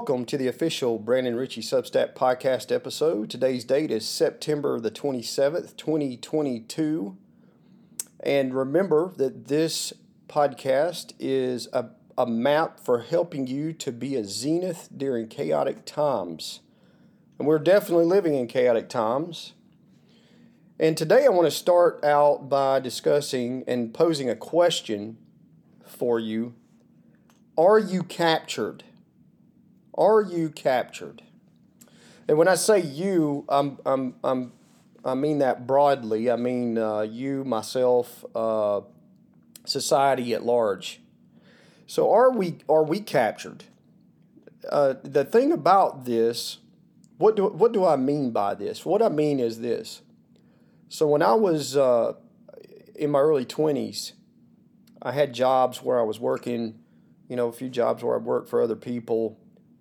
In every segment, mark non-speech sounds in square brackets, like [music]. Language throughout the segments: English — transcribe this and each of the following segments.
welcome to the official Brandon Richey Substack podcast episode. Today's date is September the 27th, 2022. And remember that this podcast is a, a map for helping you to be a zenith during chaotic times. And we're definitely living in chaotic times. And today I want to start out by discussing and posing a question for you Are you captured? Are you captured? And when I say you, I'm, I'm, I'm, I mean that broadly. I mean uh, you, myself, uh, society at large. So are we are we captured? Uh, the thing about this, what do what do I mean by this? What I mean is this. So when I was uh, in my early twenties, I had jobs where I was working, you know, a few jobs where I worked for other people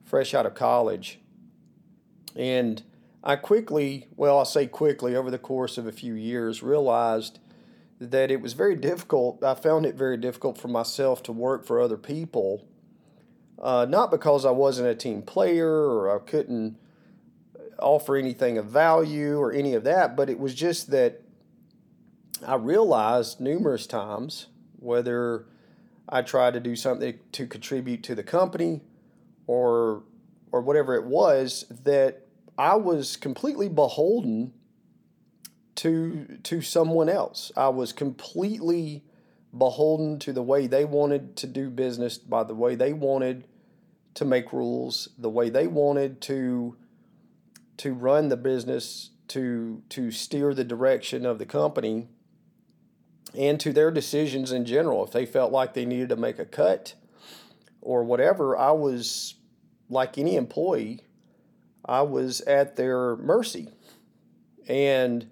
fresh out of college. And I quickly, well, I'll say quickly, over the course of a few years, realized that it was very difficult. I found it very difficult for myself to work for other people, uh, not because I wasn't a team player or I couldn't offer anything of value or any of that, but it was just that I realized numerous times whether I tried to do something to contribute to the company or or whatever it was that I was completely beholden to to someone else. I was completely beholden to the way they wanted to do business by the way they wanted to make rules, the way they wanted to to run the business, to to steer the direction of the company and to their decisions in general. If they felt like they needed to make a cut or whatever, I was like any employee, I was at their mercy. And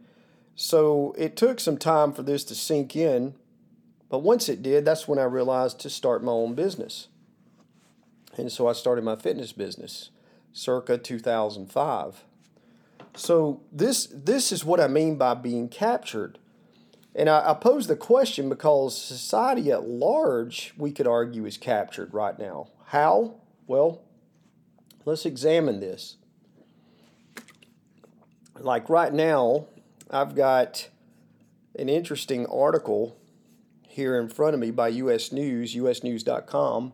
so it took some time for this to sink in. But once it did, that's when I realized to start my own business. And so I started my fitness business circa 2005. So this this is what I mean by being captured. And I, I pose the question because society at large, we could argue, is captured right now. How? Well, Let's examine this. Like right now, I've got an interesting article here in front of me by US News, usnews.com,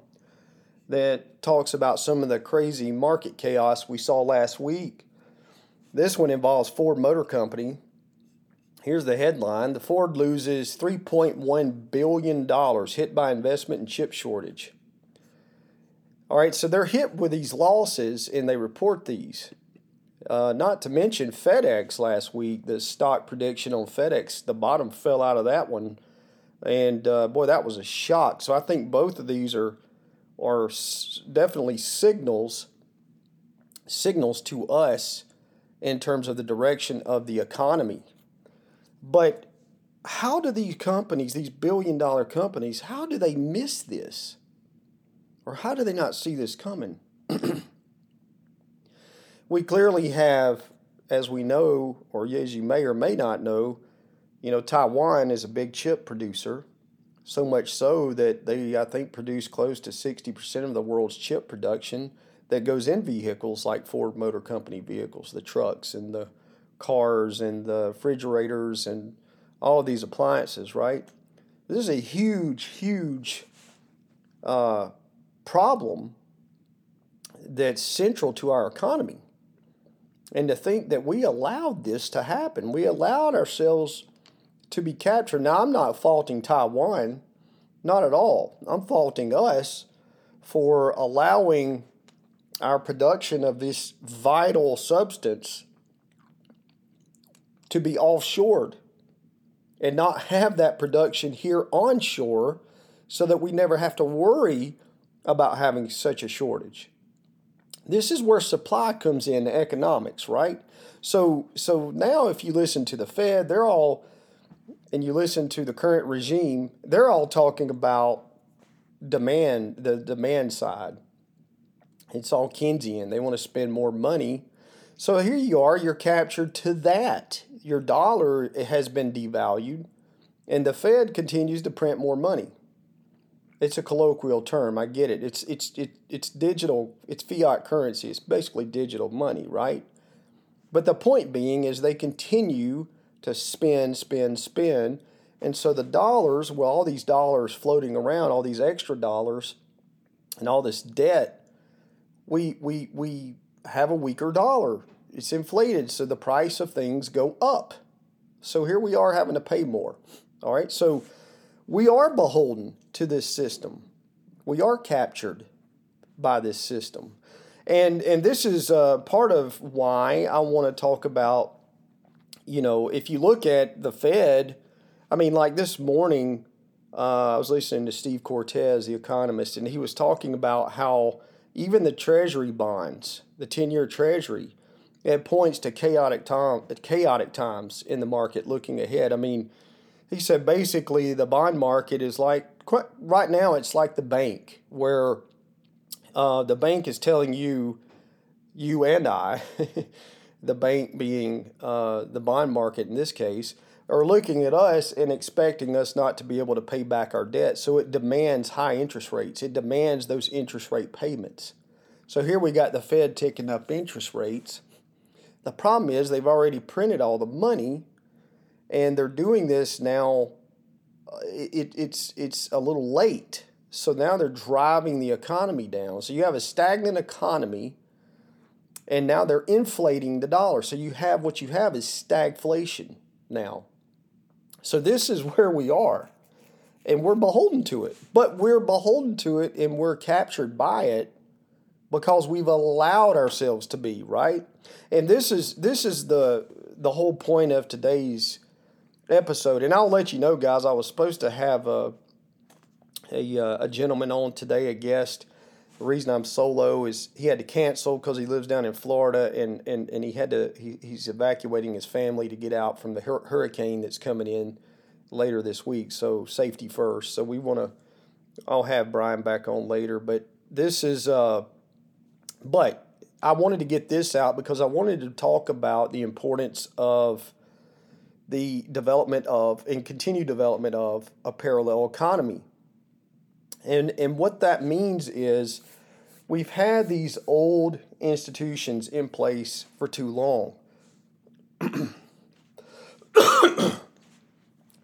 that talks about some of the crazy market chaos we saw last week. This one involves Ford Motor Company. Here's the headline The Ford loses $3.1 billion hit by investment and chip shortage. All right, so they're hit with these losses and they report these. Uh, not to mention FedEx last week, the stock prediction on FedEx, the bottom fell out of that one. And uh, boy, that was a shock. So I think both of these are, are definitely signals, signals to us in terms of the direction of the economy. But how do these companies, these billion dollar companies, how do they miss this? Or how do they not see this coming? [clears throat] we clearly have, as we know, or as you may or may not know, you know, Taiwan is a big chip producer, so much so that they, I think, produce close to 60% of the world's chip production that goes in vehicles like Ford Motor Company vehicles, the trucks and the cars and the refrigerators and all of these appliances, right? This is a huge, huge uh, problem that's central to our economy. And to think that we allowed this to happen, we allowed ourselves to be captured. Now, I'm not faulting Taiwan, not at all. I'm faulting us for allowing our production of this vital substance to be offshored and not have that production here onshore so that we never have to worry about having such a shortage. This is where supply comes in economics, right? So so now if you listen to the Fed, they're all and you listen to the current regime, they're all talking about demand, the demand side. It's all Keynesian. They want to spend more money. So here you are, you're captured to that. Your dollar has been devalued, and the Fed continues to print more money. It's a colloquial term. I get it. It's it's it, it's digital. It's fiat currency. It's basically digital money, right? But the point being is they continue to spend, spend, spend, and so the dollars, well, all these dollars floating around, all these extra dollars, and all this debt, we we we have a weaker dollar. It's inflated, so the price of things go up. So here we are having to pay more. All right, so we are beholden to this system. We are captured by this system. And, and this is uh, part of why I want to talk about, you know, if you look at the Fed, I mean, like this morning, uh, I was listening to Steve Cortes, the economist, and he was talking about how even the Treasury bonds, the 10 year Treasury, it points to chaotic, time, chaotic times in the market looking ahead. I mean, he said basically the bond market is like, right now, it's like the bank, where uh, the bank is telling you, you and I, [laughs] the bank being uh, the bond market in this case, are looking at us and expecting us not to be able to pay back our debt. So it demands high interest rates. It demands those interest rate payments. So here we got the Fed ticking up interest rates. The problem is they've already printed all the money, and they're doing this now. Uh, it, it's it's a little late. So now they're driving the economy down. So you have a stagnant economy, and now they're inflating the dollar. So you have what you have is stagflation now. So this is [laughs] where we are. And we're beholden to it. But we're beholden to it and we're captured by it because we've allowed ourselves to be, right? And this is this is the the whole point of today's episode. And I'll let you know, guys, I was supposed to have a a, uh, a gentleman on today, a guest. The reason I'm solo is he had to cancel because he lives down in Florida and, and, and he had to he, he's evacuating his family to get out from the hur- hurricane that's coming in later this week. So safety first. So we want to. I'll have Brian back on later, but this is. Uh, but I wanted to get this out because I wanted to talk about the importance of the development of and continued development of a parallel economy. And, and what that means is we've had these old institutions in place for too long. [coughs]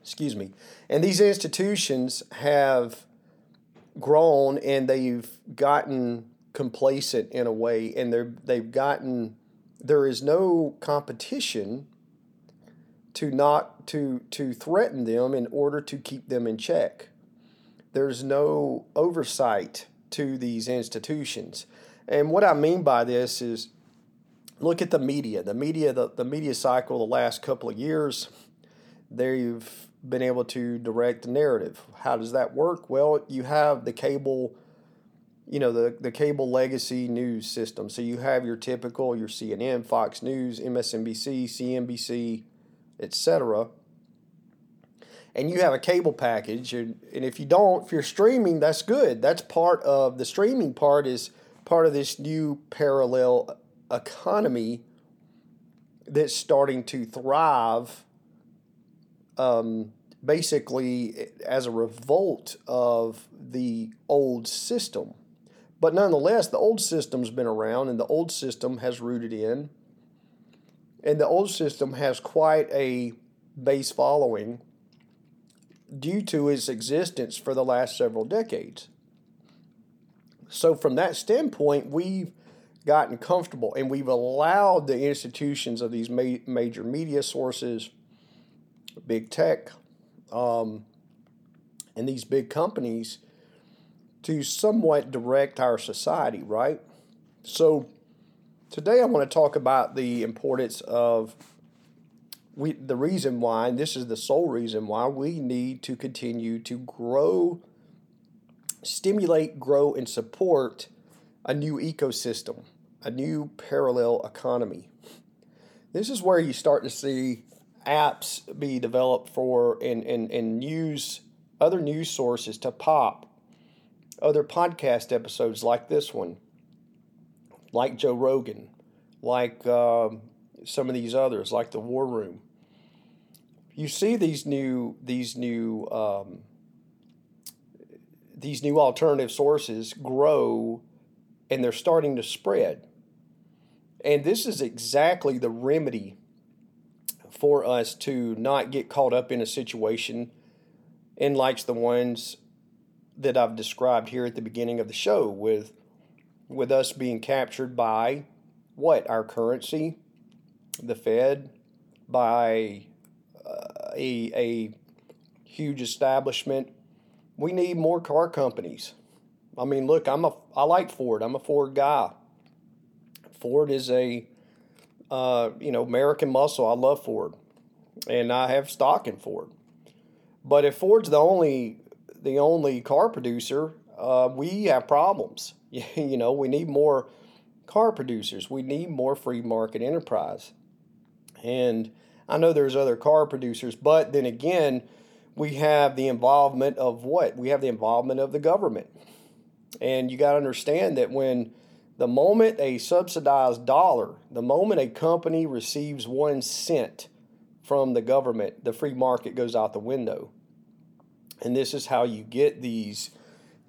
Excuse me. And these institutions have grown and they've gotten complacent in a way and they're they've gotten there is no competition to not to to threaten them in order to keep them in check there's no oversight to these institutions. And what I mean by this is look at the media. The media, the, the media cycle the last couple of years, they've been able to direct the narrative. How does that work? Well, you have the cable, you know, the, the cable legacy news system. So you have your typical, your CNN, Fox News, MSNBC, CNBC, etc and you have a cable package and, and if you don't if you're streaming that's good. That's part of the streaming part is part of this new parallel economy that's starting to thrive um, basically as a revolt of the old system. But nonetheless the old system's been around and the old system has rooted in and the old system has quite a base following due to its existence for the last several decades. So, from that standpoint, we've gotten comfortable and we've allowed the institutions of these ma- major media sources, big tech, um, and these big companies to somewhat direct our society, right? So, today I want to talk about the importance of we the reason why, and this is the sole reason why we need to continue to grow, stimulate, grow, and support a new ecosystem, a new parallel economy. This is where you start to see apps be developed for and, and, and news other news sources to pop other podcast episodes like this one, like Joe Rogan, like um, some of these others, like the War Room you see these new these new um, these new alternative sources grow and they're starting to spread. And this is exactly the remedy for us to not get caught up in a situation in likes the ones that I've described here at the beginning of the show with with us being captured by what our currency, the Fed, by uh, a a huge establishment. We need more car companies. I mean, look, I'm a I like Ford. I'm a Ford guy. Ford is a uh, you know American muscle. I love Ford, and I have stock in Ford. But if Ford's the only the only car producer, uh, we have problems. [laughs] you know, we need more car producers. We need more free market enterprise. And I know there's other car producers, but then again, we have the involvement of what? We have the involvement of the government. And you got to understand that when the moment a subsidized dollar, the moment a company receives one cent from the government, the free market goes out the window. And this is how you get these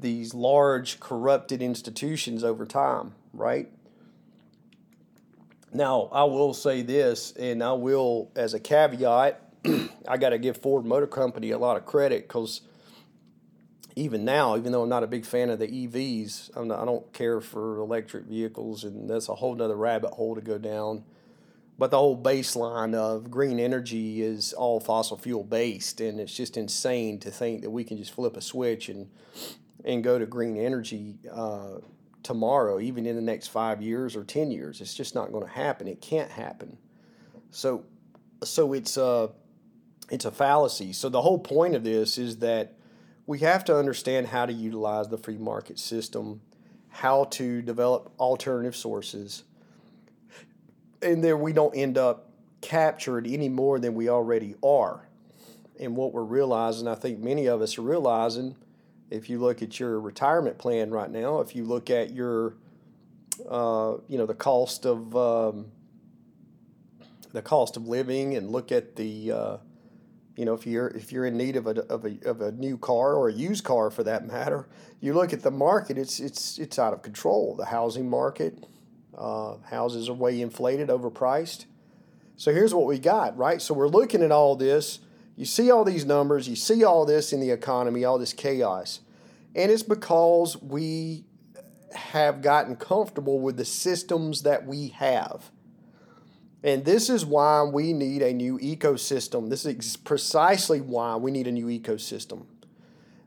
these large corrupted institutions over time, right? Now, I will say this, and I will, as a caveat, [clears throat] I got to give Ford Motor Company a lot of credit because even now, even though I'm not a big fan of the EVs, not, I don't care for electric vehicles, and that's a whole nother rabbit hole to go down. But the whole baseline of green energy is all fossil fuel based, and it's just insane to think that we can just flip a switch and and go to green energy uh, tomorrow, even in the next five years or ten years. It's just not going to happen. It can't happen. So, so it's a it's a fallacy. So the whole point of this is that we have to understand how to utilize the free market system, how to develop alternative sources, and then we don't end up captured any more than we already are. And what we're realizing, I think many of us are realizing, if you look at your retirement plan right now, if you look at your, uh, you know, the cost of um, the cost of living, and look at the uh, you know, if you're if you're in need of a, of a of a new car or a used car for that matter, you look at the market. It's it's it's out of control. The housing market, uh, houses are way inflated, overpriced. So here's what we got, right? So we're looking at all this. You see all these numbers. You see all this in the economy, all this chaos, and it's because we have gotten comfortable with the systems that we have. And this is why we need a new ecosystem. This is precisely why we need a new ecosystem.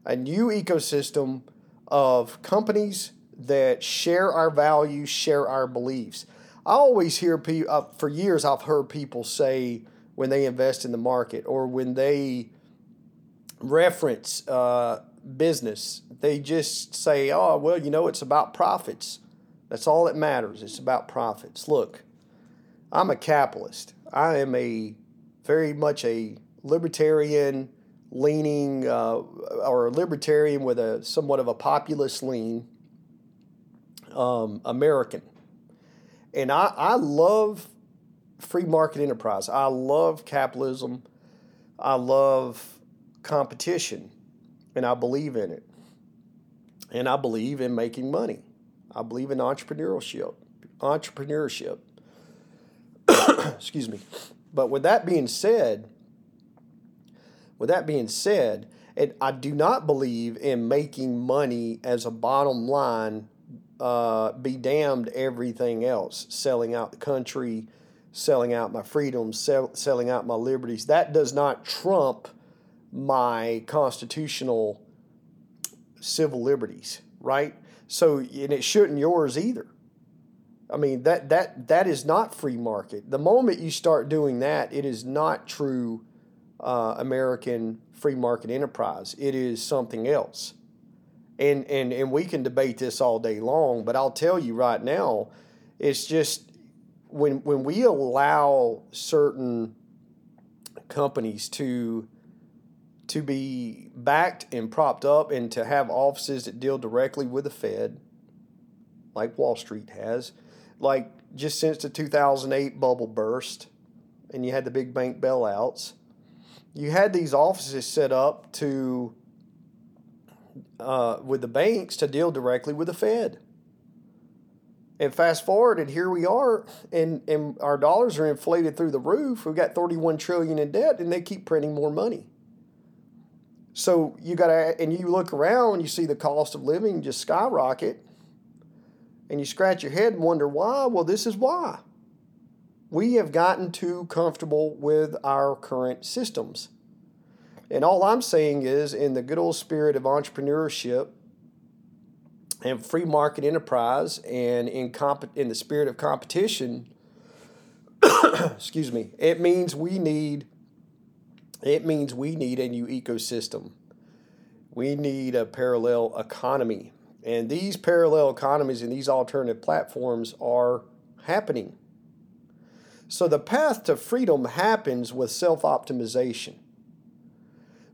A new ecosystem of companies that share our values, share our beliefs. I always hear people, uh, for years, I've heard people say when they invest in the market or when they reference uh, business, they just say, oh, well, you know, it's about profits. That's all that matters. It's about profits. Look, I'm a capitalist. I am a very much a libertarian leaning uh, or a libertarian with a somewhat of a populist lean um, American. And I, I love free market enterprise. I love capitalism. I love competition. And I believe in it. And I believe in making money. I believe in entrepreneurship. Entrepreneurship. [coughs] Excuse me. But with that being said, with that being said, and I do not believe in making money as a bottom line. Uh, be damned everything else. Selling out the country, selling out my freedoms, sell, selling out my liberties. That does not trump my constitutional civil liberties, right? So, and it shouldn't yours either. I mean that that that is not free market. The moment you start doing that, it is not true uh, American free market enterprise. It is something else. And and and we can debate this all day long, but I'll tell you right now, it's just when when we allow certain companies to to be backed and propped up and to have offices that deal directly with the Fed, like Wall Street has, like just since the 2008 bubble burst and you had the big bank bailouts, you had these offices set up to uh, with the banks to deal directly with the Fed. And fast forward, and here we are, and, and our dollars are inflated through the roof. We've got 31 trillion in debt, and they keep printing more money. So you got to, and you look around, and you see the cost of living just skyrocket, and you scratch your head and wonder why. Well, this is why. We have gotten too comfortable with our current systems. And all I'm saying is, in the good old spirit of entrepreneurship and free market enterprise, and in comp- in the spirit of competition, [coughs] excuse me, it means we need it means we need a new ecosystem. We need a parallel economy. And these parallel economies and these alternative platforms are happening. So the path to freedom happens with self optimization.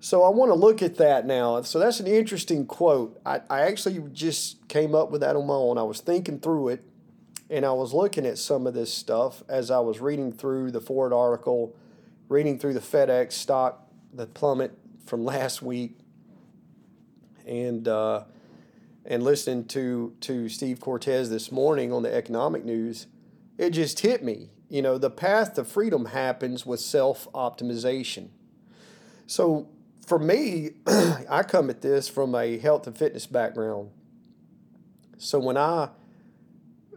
So I want to look at that now. So that's an interesting quote. I, I actually just came up with that on my own. I was thinking through it and I was looking at some of this stuff as I was reading through the Ford article, reading through the FedEx stock, the plummet from [laughs] last week, and uh, and listening to to Steve Cortes this morning on the economic news. It just hit me. You know, the path to freedom happens with self optimization. So for me, [clears throat] I come at this from a health and fitness background. So when I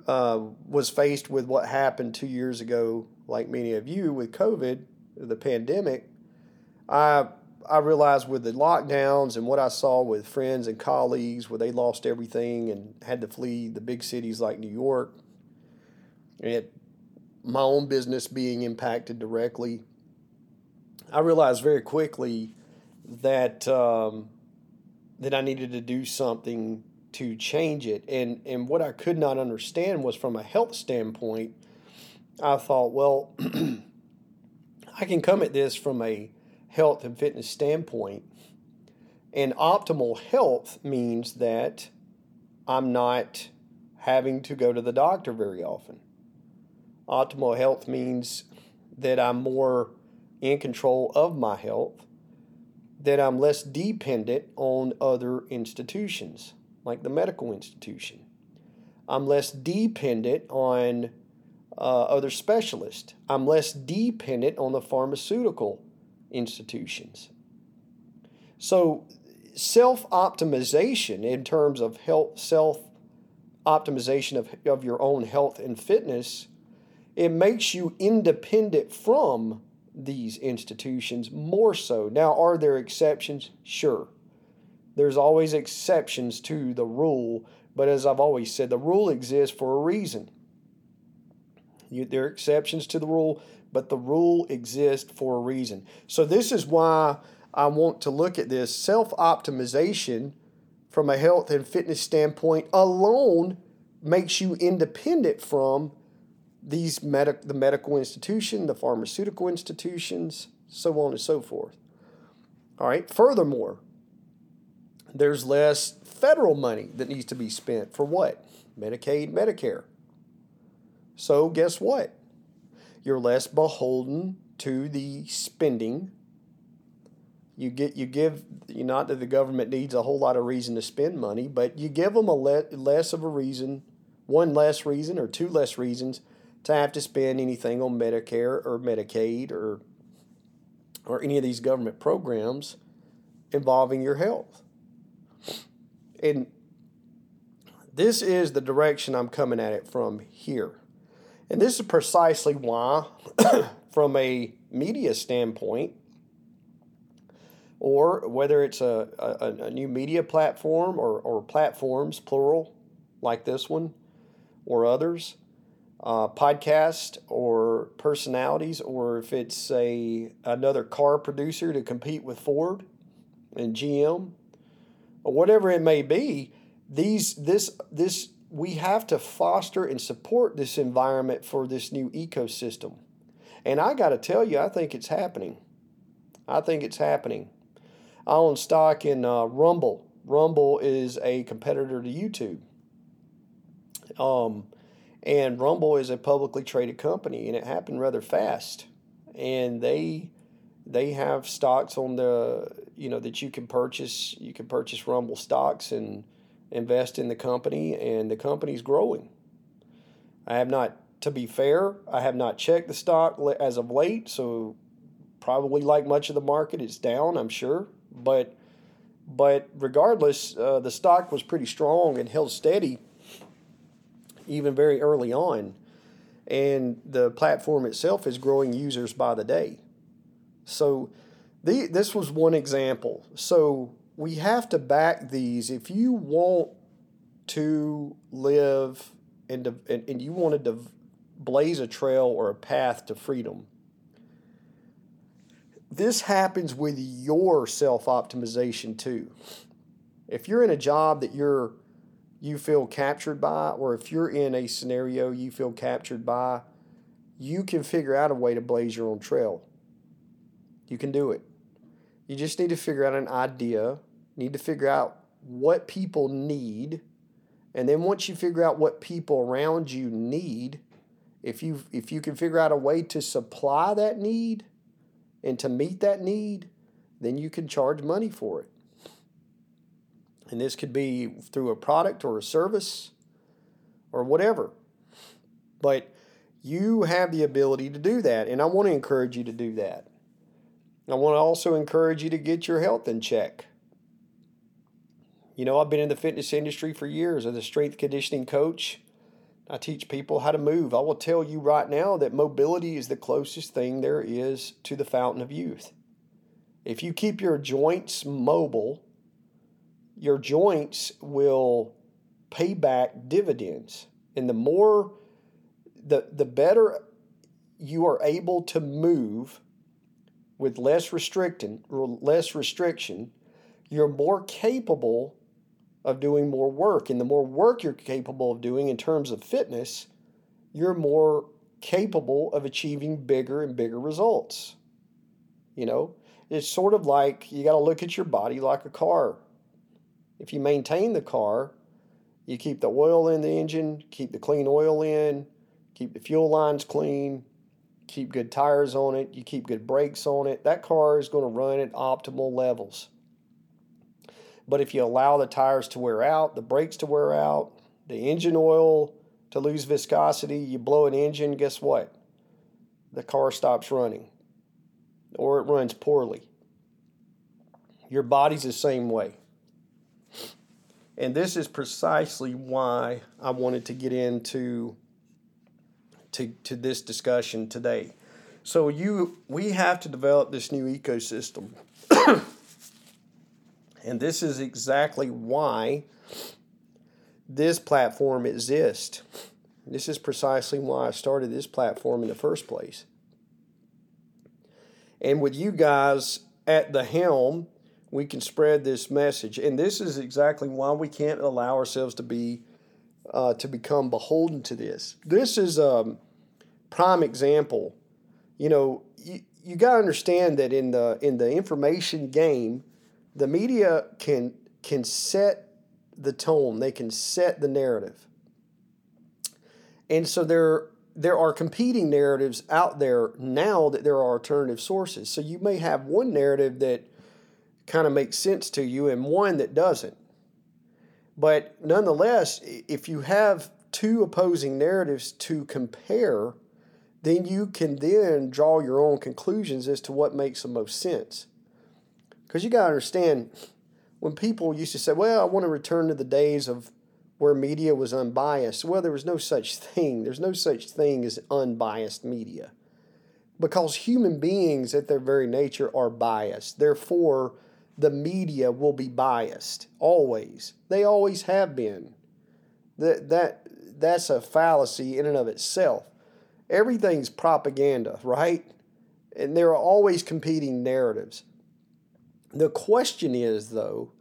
uh, was faced with what happened two years ago, like many of you with COVID, the pandemic, I I realized with the lockdowns and what I saw with friends and colleagues where they lost everything and had to flee the big cities like New York, and my own business being impacted directly, I realized very quickly that um, that I needed to do something to change it. And and what I could not understand was from a health standpoint, I thought, well, [clears throat] I can come at this from a health and fitness standpoint. And optimal health means that I'm not having to go to the doctor very often. Optimal health means that I'm more in control of my health that I'm less dependent on other institutions, like the medical institution. I'm less dependent on uh, other specialists. I'm less dependent on the pharmaceutical institutions. So, self optimization in terms of health, self optimization of, of your own health and fitness, it makes you independent from these institutions more so. Now, are there exceptions? Sure. There's always exceptions to the rule, but as I've always said, the rule exists for a reason. You, there are exceptions to the rule, but the rule exists for a reason. So, this is why I want to look at this self optimization from a health and fitness standpoint alone makes you independent from these medic the medical institution, the pharmaceutical institutions, so on and so forth. All right. Furthermore, there's less federal money that needs to be spent for what? Medicaid, Medicare. So guess what? You're less beholden to the spending. You get you give you not that the government needs a whole lot of reason to spend money, but you give them a le- less of a reason, one less reason or two less reasons to have to spend anything on Medicare or Medicaid or or any of these government programs involving your health. And this is the direction I'm coming at it from here. And this is precisely why, [coughs] from a media standpoint, or whether it's a, a, a, new media platform or, or platforms, plural, like this one, or others, uh, podcast or personalities, or if it's a another car producer to compete with Ford and GM, or whatever it may be, these this this we have to foster and support this environment for this new ecosystem. And I got to tell you, I think it's happening. I think it's happening. I own stock in uh, Rumble. Rumble is a competitor to YouTube. Um, and Rumble is a publicly traded company, and it happened rather fast. And they they have stocks on the you know that you can purchase you can purchase Rumble stocks and invest in the company, and the company's growing. I have not, to be fair, I have not checked the stock as of late, so probably like much of the market, it's down. I'm sure, but but regardless, uh, the stock was pretty strong and held steady even very early on. And the platform itself is growing users by the day. So the, this was one example. So we have to back these. If you want to live and, and, and you wanted to blaze a trail or a path to freedom, this happens with your self optimization too. If you're in a job that you're you feel captured by, or if you're in a scenario you feel captured by, you can figure out a way to blaze your own trail. You can do it. You just need to figure out an idea, need to figure out what people need, and then once you figure out what people around you need, if you if you can figure out a way to supply that need and to meet that need, then you can charge money for it. And this could be through a product or a service or whatever. But you have the ability to do that. And I want to encourage you to do that. I want to also encourage you to get your health in check. You know, I've been in the fitness industry for years as a strength conditioning coach. I teach people how to move. I will tell you right now that mobility is the closest thing there is to the fountain of youth. If you keep your joints mobile, your joints will pay back dividends. And the more, the, the better you are able to move with less restriction, less restriction, you're more capable of doing more work. And the more work you're capable of doing in terms of fitness, you're more capable of achieving bigger and bigger results. You know, it's sort of like you got to look at your body like a car. If you maintain the car, you keep the oil in the engine, keep the clean oil in, keep the fuel lines clean, keep good tires on it, you keep good brakes on it, that car is going to run at optimal levels. But if you allow the tires to wear out, the brakes to wear out, the engine oil to lose viscosity, you blow an engine, guess what? The car stops running or it runs poorly. Your body's the same way. And this is precisely why I wanted to get into to, to this discussion today. So you we have to develop this new ecosystem. [coughs] And this is exactly why this platform exists. This is precisely why I started this platform in the first place. And with you guys at the helm, we can spread this message. And this is exactly why we can't allow ourselves to be uh, to become beholden to this. This is a um, prime example. You know, you, you got to understand that in the in the information game, the media can can set the tone, they can set the narrative. And so there there are competing narratives out there now that there are alternative sources. So you may have one narrative that kind of makes sense to you and one that doesn't. But nonetheless, if you have two opposing narratives to compare, then you can then draw your own conclusions as to what makes the most sense. Because you got to understand, when people used to say, well, I want to return to the days of where media was unbiased, well, there was no such thing. There's no such thing as unbiased media. Because human beings, at their very nature, are biased. Therefore, the media will be biased always. They always have been. That that that's a fallacy in and of itself. Everything's propaganda, right? And there are always competing narratives. The question is, though,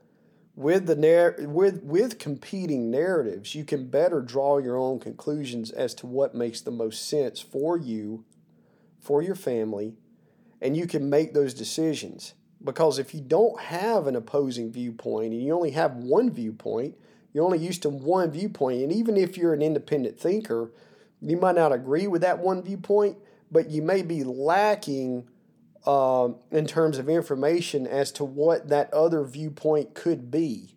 with the narr- with with competing narratives, you can better draw your own conclusions as to what makes the most sense for you, for your family, and you can make those decisions. Because if you don't have an opposing viewpoint and you only have one viewpoint, you're only used to one viewpoint, and even if you're an independent thinker, you might not agree with that one viewpoint, but you may be lacking um, in terms of information as to what that other viewpoint could be,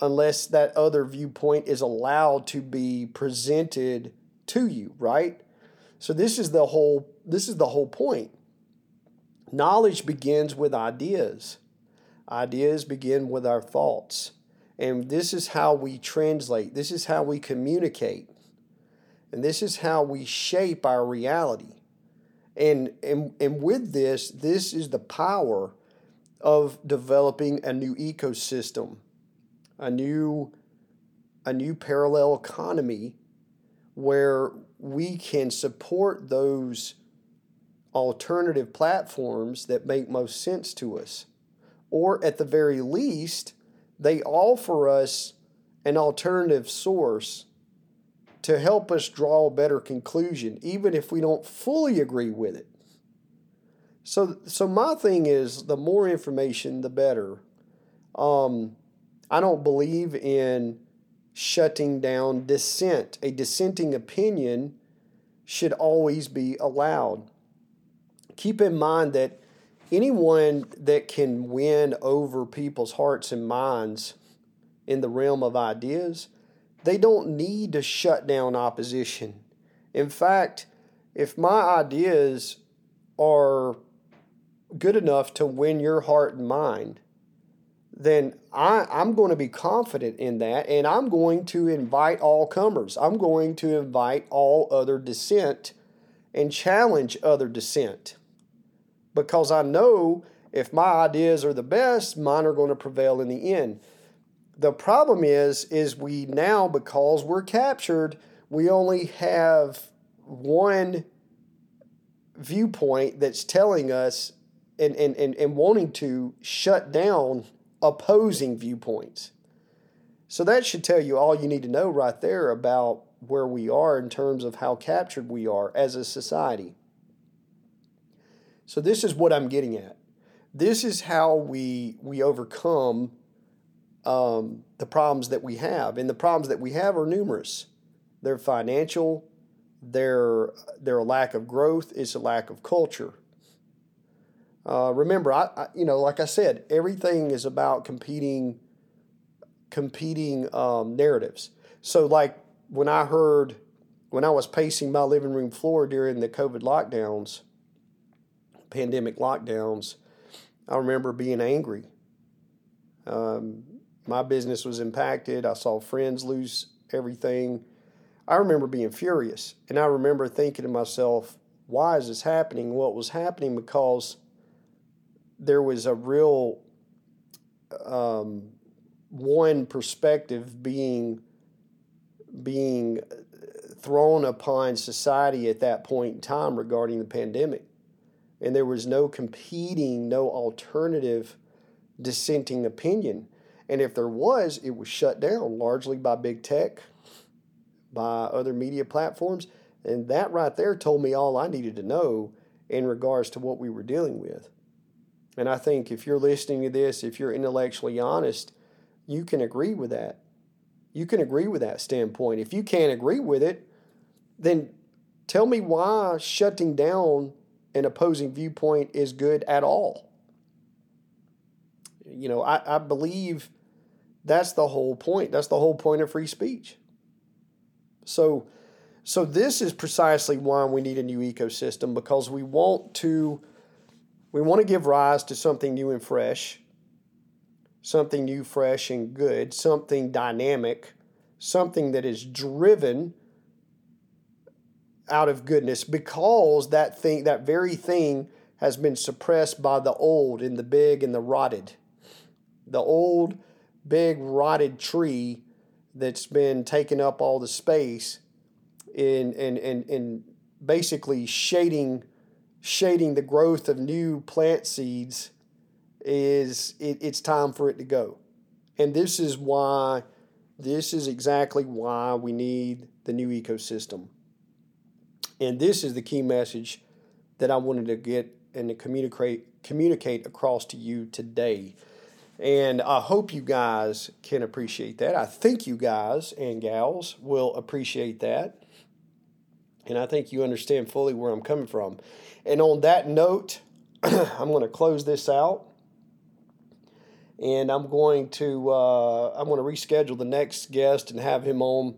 unless that other viewpoint is allowed to be presented to you, right? So this is the whole this is the whole point. Knowledge begins with ideas. Ideas begin with our thoughts. And this is how we translate. This is how we communicate. And this is how we shape our reality. And, and, and with this, this is the power of developing a new ecosystem, a new, a new parallel economy where we can support those alternative platforms that make most sense to us. Or at the very least, they offer us an alternative source to help us draw a better conclusion, even if we don't fully agree with it. So, so my thing is the more information, the better. Um, I don't believe in shutting down dissent. A dissenting opinion should always be allowed. Keep in mind that anyone that can win over people's hearts and minds in the realm of ideas they don't need to shut down opposition. In fact, if my ideas are good enough to win your heart and mind, then I, I'm going to be confident in that and I'm going to invite all comers. I'm going to invite all other dissent and challenge other dissent because I know if my ideas are the best, mine are going to prevail in the end. The problem is, is we now, because we're captured, we only have one viewpoint that's telling us and, and, and, and wanting to shut down opposing viewpoints. So that should tell you all you need to know right there about where we are in terms of how captured we are as a society. So this is what I'm getting at. This is how we we overcome um, the problems that we have. And the problems that we have are numerous. They're financial, they're, they're a lack of growth, it's a lack of culture. Uh, remember, I, I, you know, like I said, everything is about competing, competing um, narratives. So, like when I heard, when I was pacing my living room floor during the COVID lockdowns, pandemic lockdowns, I remember being angry. Um, my business was impacted. I saw friends lose everything. I remember being furious. And I remember thinking to myself, why is this happening? Well, was happening because there was a real um, one perspective being being thrown upon society at that point in time regarding the pandemic. And there was no competing, no alternative dissenting opinion. And if there was, it was shut down largely by big tech, by other media platforms. And that right there told me all I needed to know in regards to what we were dealing with. And I think if you're listening to this, if you're intellectually honest, you can agree with that. You can agree with that standpoint. If you can't agree with it, then tell me why shutting down an opposing viewpoint is good at all. You know, I, I believe that's the whole point. That's the whole point of free speech. So, so this is precisely why we need a new ecosystem because we want to we want to give rise to something new and fresh, something new, fresh and good, something dynamic, something that is driven out of goodness because that thing that very thing has been suppressed by the old and the big and the rotted. The old big rotted tree that's been taking up all the space in and and, and basically shading shading the growth of new plant seeds is it, it's time for it to go. And this is why this is exactly why we need the new ecosystem. And this is the key message that I wanted to get and to communicate communicate across to you today. And I hope you guys can appreciate that. I think you guys and gals will appreciate that. And I think you understand fully where I'm coming from. And on that note, [clears throat] I'm going to close this out and I'm going to uh, I'm going to reschedule the next guest and have him on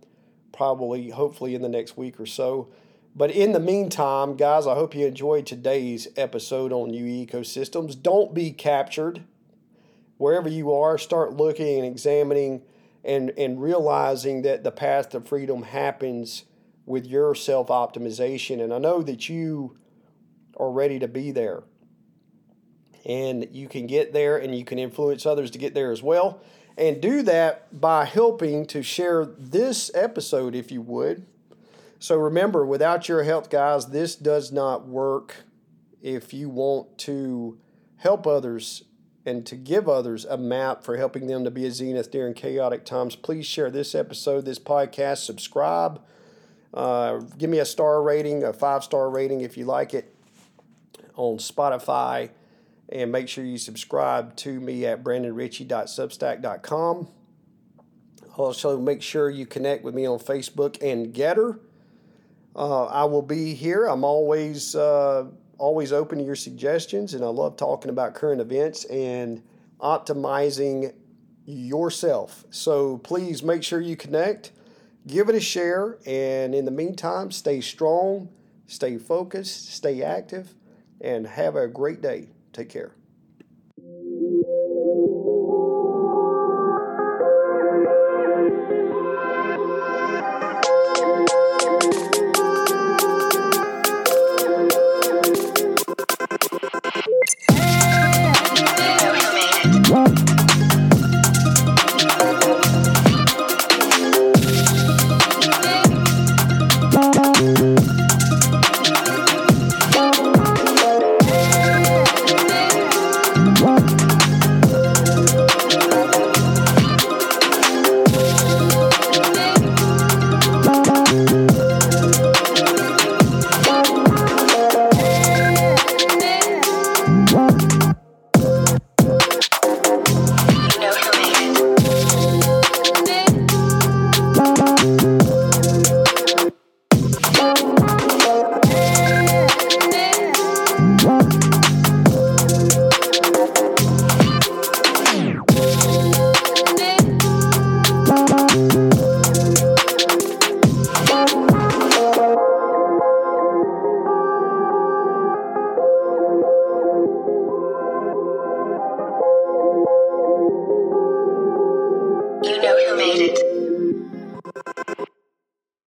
probably hopefully in the next week or so. But in the meantime, guys, I hope you enjoyed today's episode on UE ecosystems. Don't be captured. Wherever you are, start looking and examining and, and realizing that the path to freedom happens with your self optimization. And I know that you are ready to be there and you can get there and you can influence others to get there as well. And do that by helping to share this episode, if you would. So remember, without your help, guys, this does not work. If you want to help others and to give others a map for helping them to be a zenith during chaotic times, please share this episode, this podcast, subscribe, uh, give me a star rating, a five star rating if you like it on Spotify and make sure you subscribe to me at brandonrichey.substack.com. Also, make sure you connect with me on Facebook and Gettr. Uh, I will be here. I'm always uh, always open to your suggestions, and I love talking about current events and optimizing yourself. So please make sure you connect, give it a share, and in the meantime, stay strong, stay focused, stay active, and have a great day. Take care.